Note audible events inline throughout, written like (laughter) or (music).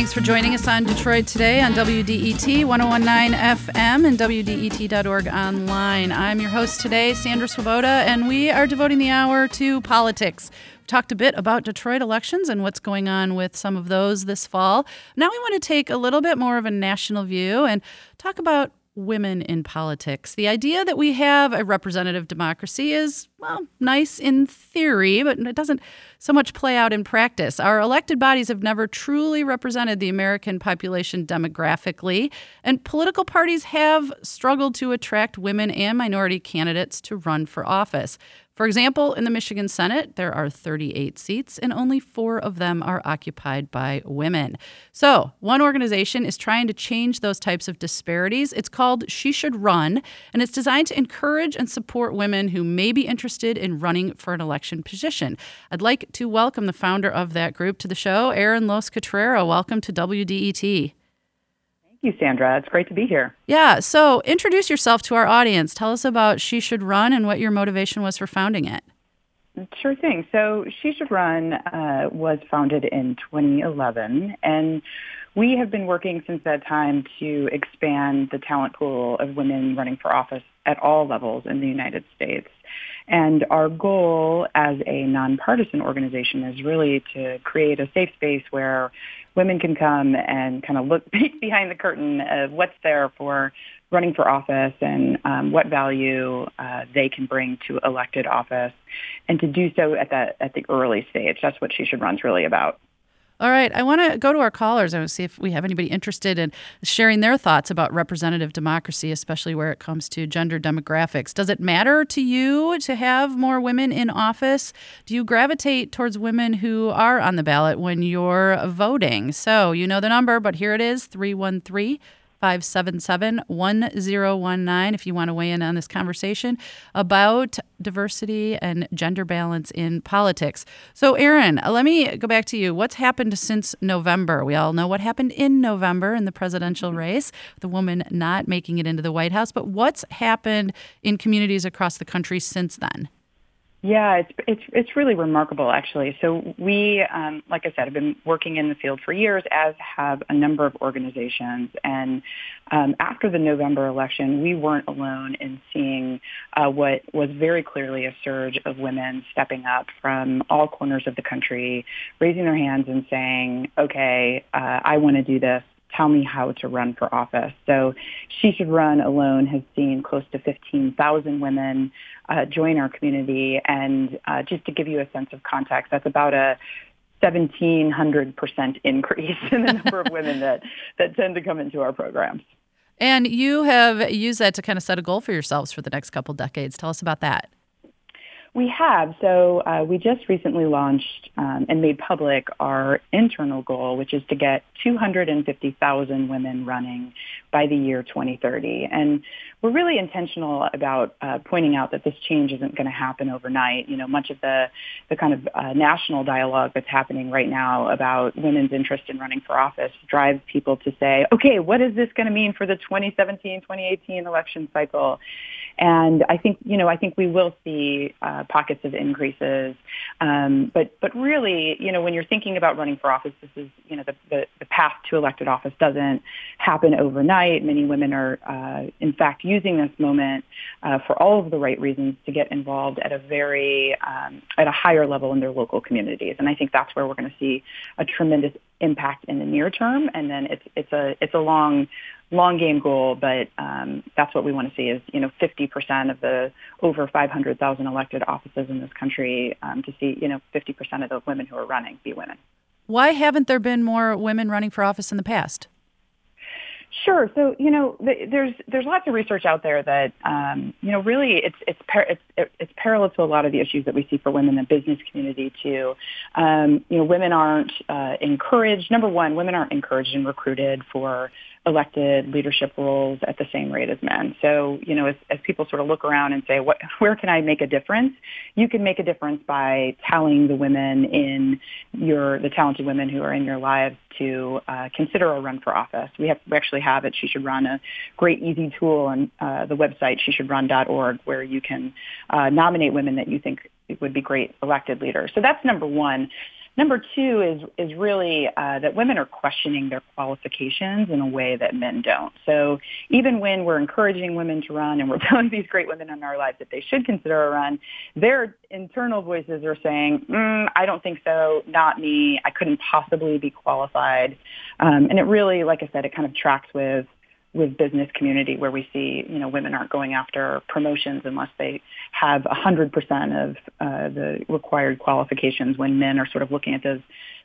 Thanks for joining us on Detroit Today on WDET 1019 FM and WDET.org online. I'm your host today, Sandra Svoboda, and we are devoting the hour to politics. We've talked a bit about Detroit elections and what's going on with some of those this fall. Now we want to take a little bit more of a national view and talk about women in politics. The idea that we have a representative democracy is, well, nice in theory, but it doesn't so much play out in practice. Our elected bodies have never truly represented the American population demographically, and political parties have struggled to attract women and minority candidates to run for office. For example, in the Michigan Senate, there are 38 seats, and only four of them are occupied by women. So, one organization is trying to change those types of disparities. It's called She Should Run, and it's designed to encourage and support women who may be interested in running for an election position. I'd like to welcome the founder of that group to the show, Erin Loos. Welcome to WDET you, Sandra. It's great to be here. Yeah. So introduce yourself to our audience. Tell us about She Should Run and what your motivation was for founding it. Sure thing. So She Should Run uh, was founded in 2011, and we have been working since that time to expand the talent pool of women running for office at all levels in the United States. And our goal as a nonpartisan organization is really to create a safe space where women can come and kind of look (laughs) peek behind the curtain of what's there for running for office and um, what value uh, they can bring to elected office, and to do so at that at the early stage. That's what She Should Run's really about. All right, I want to go to our callers and see if we have anybody interested in sharing their thoughts about representative democracy, especially where it comes to gender demographics. Does it matter to you to have more women in office? Do you gravitate towards women who are on the ballot when you're voting? So, you know the number, but here it is 313- 577 1019 if you want to weigh in on this conversation about diversity and gender balance in politics. So, Erin, uh, let me go back to you. What's happened since November? We all know what happened in November in the presidential mm-hmm. race, the woman not making it into the White House, but what's happened in communities across the country since then? Yeah, it's it's it's really remarkable actually. So we, um, like I said, have been working in the field for years, as have a number of organizations. And um, after the November election, we weren't alone in seeing uh, what was very clearly a surge of women stepping up from all corners of the country, raising their hands and saying, "Okay, uh, I want to do this tell me how to run for office. So She Should Run alone has seen close to 15,000 women uh, join our community. And uh, just to give you a sense of context, that's about a 1,700% increase in the number of (laughs) women that, that tend to come into our programs. And you have used that to kind of set a goal for yourselves for the next couple decades. Tell us about that. We have. So uh, we just recently launched um, and made public our internal goal, which is to get 250,000 women running by the year 2030. And we're really intentional about uh, pointing out that this change isn't going to happen overnight. You know, much of the the kind of uh, national dialogue that's happening right now about women's interest in running for office drives people to say, okay, what is this going to mean for the 2017-2018 election cycle? And I think, you know, I think we will see uh, pockets of increases. Um, but, but really, you know, when you're thinking about running for office, this is, you know, the, the, the path to elected office doesn't happen overnight. Many women are, uh, in fact, using this moment uh, for all of the right reasons to get involved at a very, um, at a higher level in their local communities. And I think that's where we're going to see a tremendous impact in the near term. And then it's, it's a, it's a long, long game goal, but um, that's what we want to see is, you know, 50% of the over 500,000 elected offices in this country um, to see, you know, 50% of the women who are running be women. Why haven't there been more women running for office in the past? Sure. So you know, there's there's lots of research out there that um, you know really it's it's, par- it's it's parallel to a lot of the issues that we see for women in the business community too. Um, you know, women aren't uh, encouraged. Number one, women aren't encouraged and recruited for elected leadership roles at the same rate as men. So, you know, as, as people sort of look around and say, what, (laughs) where can I make a difference? You can make a difference by telling the women in your, the talented women who are in your lives to uh, consider a run for office. We have, we actually have it. She should run a great, easy tool on uh, the website, she should run.org, where you can uh, nominate women that you think would be great elected leaders. So that's number one. Number two is is really uh, that women are questioning their qualifications in a way that men don't. So even when we're encouraging women to run and we're (laughs) telling these great women in our lives that they should consider a run, their internal voices are saying, mm, "I don't think so. Not me. I couldn't possibly be qualified." Um, and it really, like I said, it kind of tracks with with business community where we see, you know, women aren't going after promotions unless they have 100% of uh, the required qualifications when men are sort of looking at those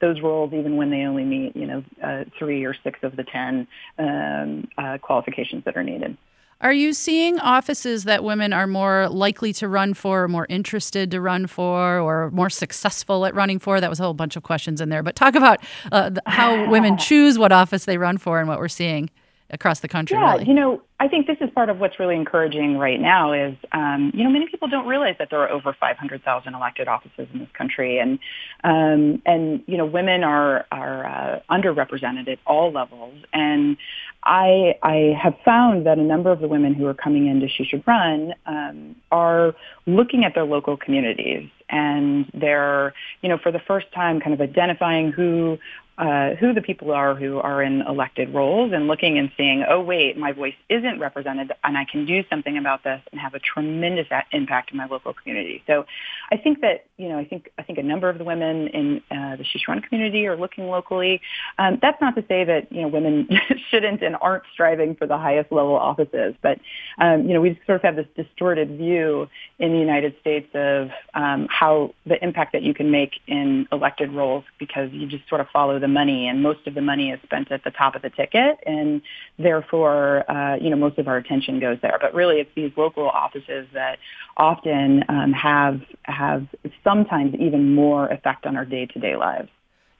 those roles even when they only meet, you know, uh, three or six of the 10 um, uh, qualifications that are needed. Are you seeing offices that women are more likely to run for, more interested to run for, or more successful at running for? That was a whole bunch of questions in there. But talk about uh, how women (laughs) choose what office they run for and what we're seeing across the country. Yeah, really. you know, I think this is part of what's really encouraging right now is, um, you know, many people don't realize that there are over 500,000 elected offices in this country, and um, and you know, women are are uh, underrepresented at all levels. And I I have found that a number of the women who are coming into She Should Run um, are looking at their local communities and they're, you know, for the first time kind of identifying who uh, who the people are who are in elected roles and looking and seeing, oh wait, my voice isn't represented and I can do something about this and have a tremendous impact in my local community. So I think that, you know, I think, I think a number of the women in uh, the She community are looking locally. Um, that's not to say that, you know, women (laughs) shouldn't and aren't striving for the highest level offices, but, um, you know, we sort of have this distorted view in the United States of um, how the impact that you can make in elected roles because you just sort of follow the the money, and most of the money is spent at the top of the ticket, and therefore, uh, you know, most of our attention goes there. But really, it's these local offices that often um, have have sometimes even more effect on our day to day lives.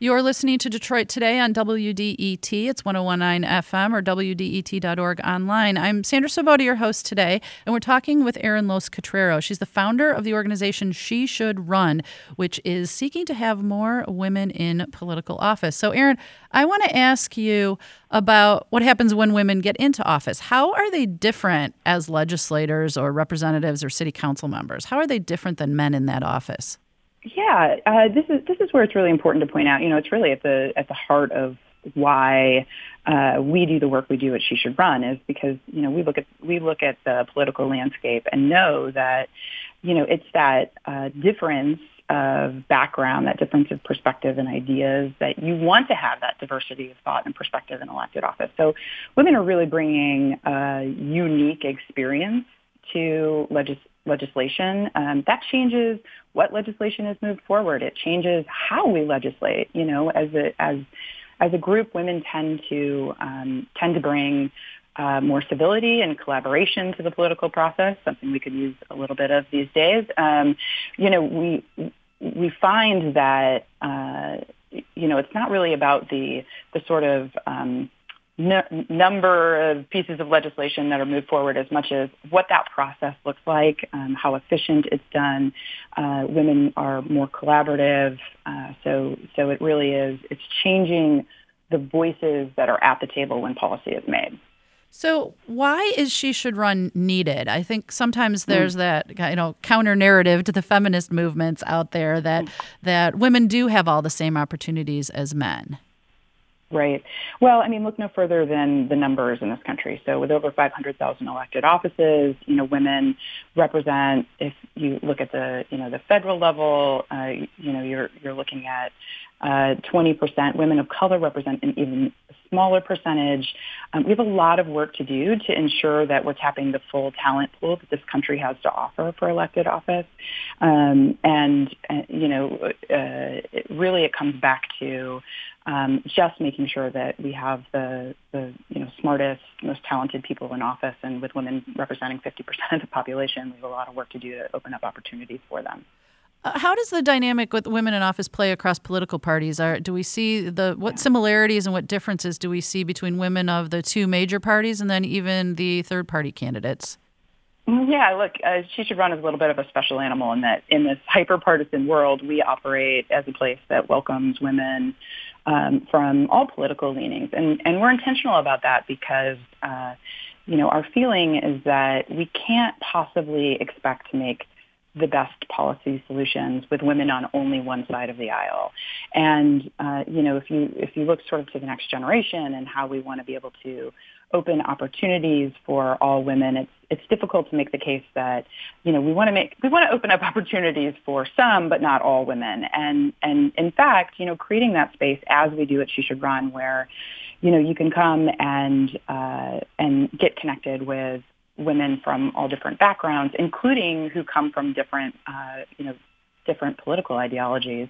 You're listening to Detroit Today on WDET. It's 1019 FM or WDET.org online. I'm Sandra Svoboda, your host today, and we're talking with Erin Loos Cutraro. She's the founder of the organization She Should Run, which is seeking to have more women in political office. So, Erin, I want to ask you about what happens when women get into office. How are they different as legislators or representatives or city council members? How are they different than men in that office? Yeah, uh, this is this is where it's really important to point out. You know, it's really at the at the heart of why uh, we do the work we do at She Should Run is because you know we look at we look at the political landscape and know that you know it's that uh, difference of background, that difference of perspective and ideas that you want to have that diversity of thought and perspective in elected office. So women are really bringing a unique experience to legis- legislation. Um, that changes what legislation is moved forward. It changes how we legislate. You know, as a as as a group, women tend to um, tend to bring uh, more civility and collaboration to the political process. Something we could use a little bit of these days. Um, you know, we we find that uh, you know it's not really about the the sort of um, n- number of pieces of legislation that are moved forward as much as what that process looks like, um, how efficient it's done. Uh, women are more collaborative, uh, so so it really is. It's changing the voices that are at the table when policy is made. So why is she should run needed? I think sometimes hmm. there's that you know counter narrative to the feminist movements out there that mm. that women do have all the same opportunities as men. Right. Well, I mean, look no further than the numbers in this country. So with over 500,000 elected offices, you know, women represent, if you look at the, you know, the federal level, uh, you know, you're, you're looking at uh, 20%. Women of color represent an even smaller percentage. Um, we have a lot of work to do to ensure that we're tapping the full talent pool that this country has to offer for elected office. Um, and, uh, you know, uh, it, really it comes back to um, just making sure that we have the, the, you know, smartest, most talented people in office. And with women representing 50% of the population, we have a lot of work to do to open up opportunities for them. Uh, how does the dynamic with women in office play across political parties? Are, do we see the what similarities and what differences do we see between women of the two major parties and then even the third party candidates? Mm, yeah, look, uh, She Should Run as a little bit of a special animal in that in this hyper partisan world, we operate as a place that welcomes women um, from all political leanings, and and we're intentional about that because. Uh, you know, our feeling is that we can't possibly expect to make the best policy solutions with women on only one side of the aisle. And uh, you know, if you if you look sort of to the next generation and how we want to be able to open opportunities for all women, it's it's difficult to make the case that you know we want to make we want to open up (laughs) opportunities for some but not all women. And and in fact, you know, creating that space as we do at She Should Run, where you know you can come and uh, and get connected with women from all different backgrounds, including who come from different, uh, you know, different political ideologies.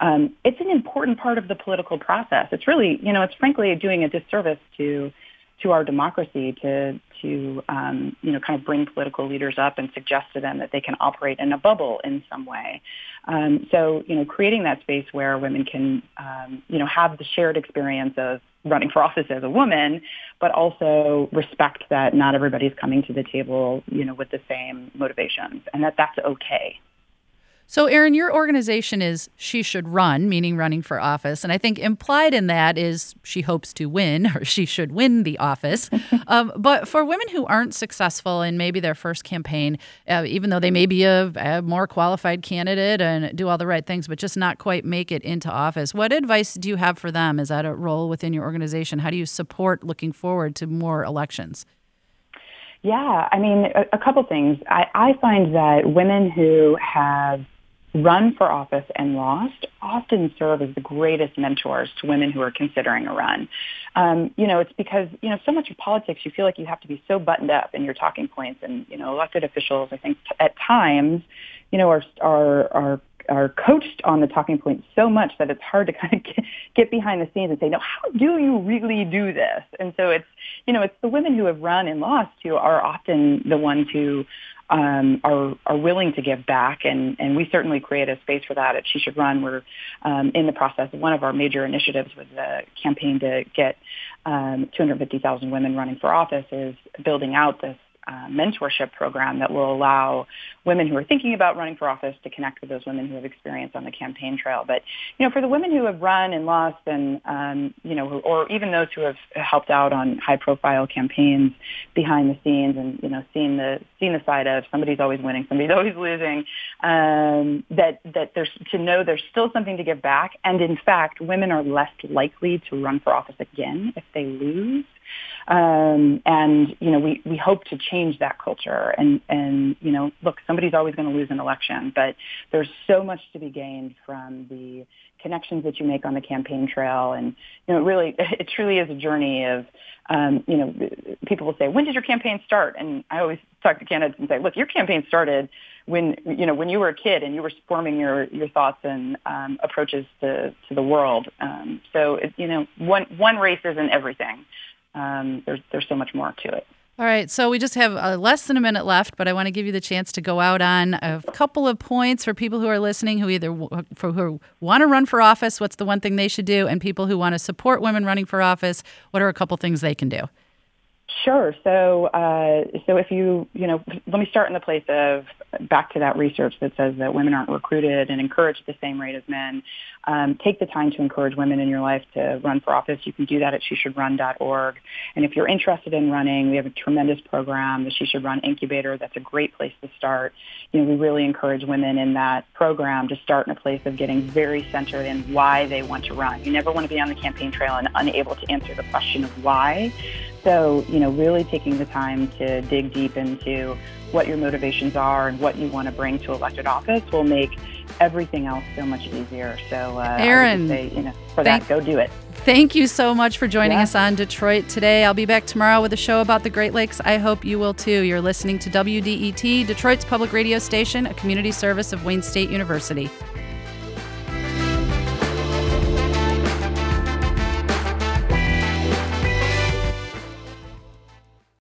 Um, it's an important part of the political process. It's really, you know, it's frankly doing a disservice to to our democracy to to um, you know kind of bring political leaders up and suggest to them that they can operate in a bubble in some way. Um, so you know creating that space where women can um, you know have the shared experience of running for office as a woman, but also respect that not everybody's coming to the table, you know, with the same motivations and that that's okay. So, Erin, your organization is She Should Run, meaning running for office. And I think implied in that is she hopes to win (laughs) or she should win the office. (laughs) um, but for women who aren't successful in maybe their first campaign, uh, even though they may be a, a, more qualified candidate and do all the right things, but just not quite make it into office, what advice do you have for them? Is that a role within your organization? How do you support looking forward to more elections? Yeah, I mean, a, a couple things. I, I find that women who have run for office and lost often serve as the greatest mentors to women who are considering a run. Um, you know, it's because, you know, so much of politics, you feel like you have to be so buttoned up in your talking points and, you know, elected officials, I think t- at times, you know, are, are, are are coached on the talking points so much that it's hard to (laughs) kind of get, get behind the scenes and say, no, how do you really do this? And so it's, you know, it's the women who have run and lost who are often the ones who um, are are willing to give back, and and we certainly create a space for that at She Should Run. We're um, in the process. One of our major initiatives with the campaign to get um, 250,000 women running for office is building out this uh, mentorship program that will allow women who are thinking about running for office to connect with those women who have experience on the campaign trail. But you know, for the women who have run and lost, and um, you know, who, or even those who have helped out on high-profile campaigns behind the scenes, and you know, seen the seen the side of somebody's always winning, somebody's (laughs) always losing. Um, that that there's to know there's still something to give back, and in fact, women are less likely to run for office again if they lose. Um, and, you know, we, we hope to change that culture. And, and, you know, look, somebody's always going to lose an election, but there's so much to be gained from the connections that you make on the campaign trail. And, you know, really, (laughs) it truly is a journey of, um, you know, people will say, when did your campaign start? And I always talk to candidates and say, look, your campaign started when, you know, when you were a kid and you were forming your, your thoughts and um, approaches to, to the world. Um, so, it, you know, one, one race isn't everything um, there's there's so much more to it. All right, so we just have uh, less than a minute left, but I want to give you the chance to go out on a couple of points for people who are listening who either for who want to run for office. What's the one thing they should do, and people who want to support women running for office? What are a couple things they can do? Sure. So, uh, so if you, you know, let me start in the place of back to that research that says that women aren't recruited and encouraged at the same rate as men. Um, take the time to encourage women in your life to run for office. You can do that at sheshouldrun.org. And if you're interested in running, we have a tremendous program, the She Should Run Incubator. That's a great place to start. You know, we really encourage women in that program to start in a place of getting very centered in why they want to run. You never want to be on the campaign trail and unable to answer the question of why. So, you know, really taking the time to dig deep into what your motivations are and what you want to bring to elected office will make everything else so much easier. So, uh, Erin, say, you know, for thank, that, go do it. Thank you so much for joining yeah. us on Detroit today. I'll be back tomorrow with a show about the Great Lakes. I hope you will too. You're listening to WDET, Detroit's public radio station, a community service of Wayne State University.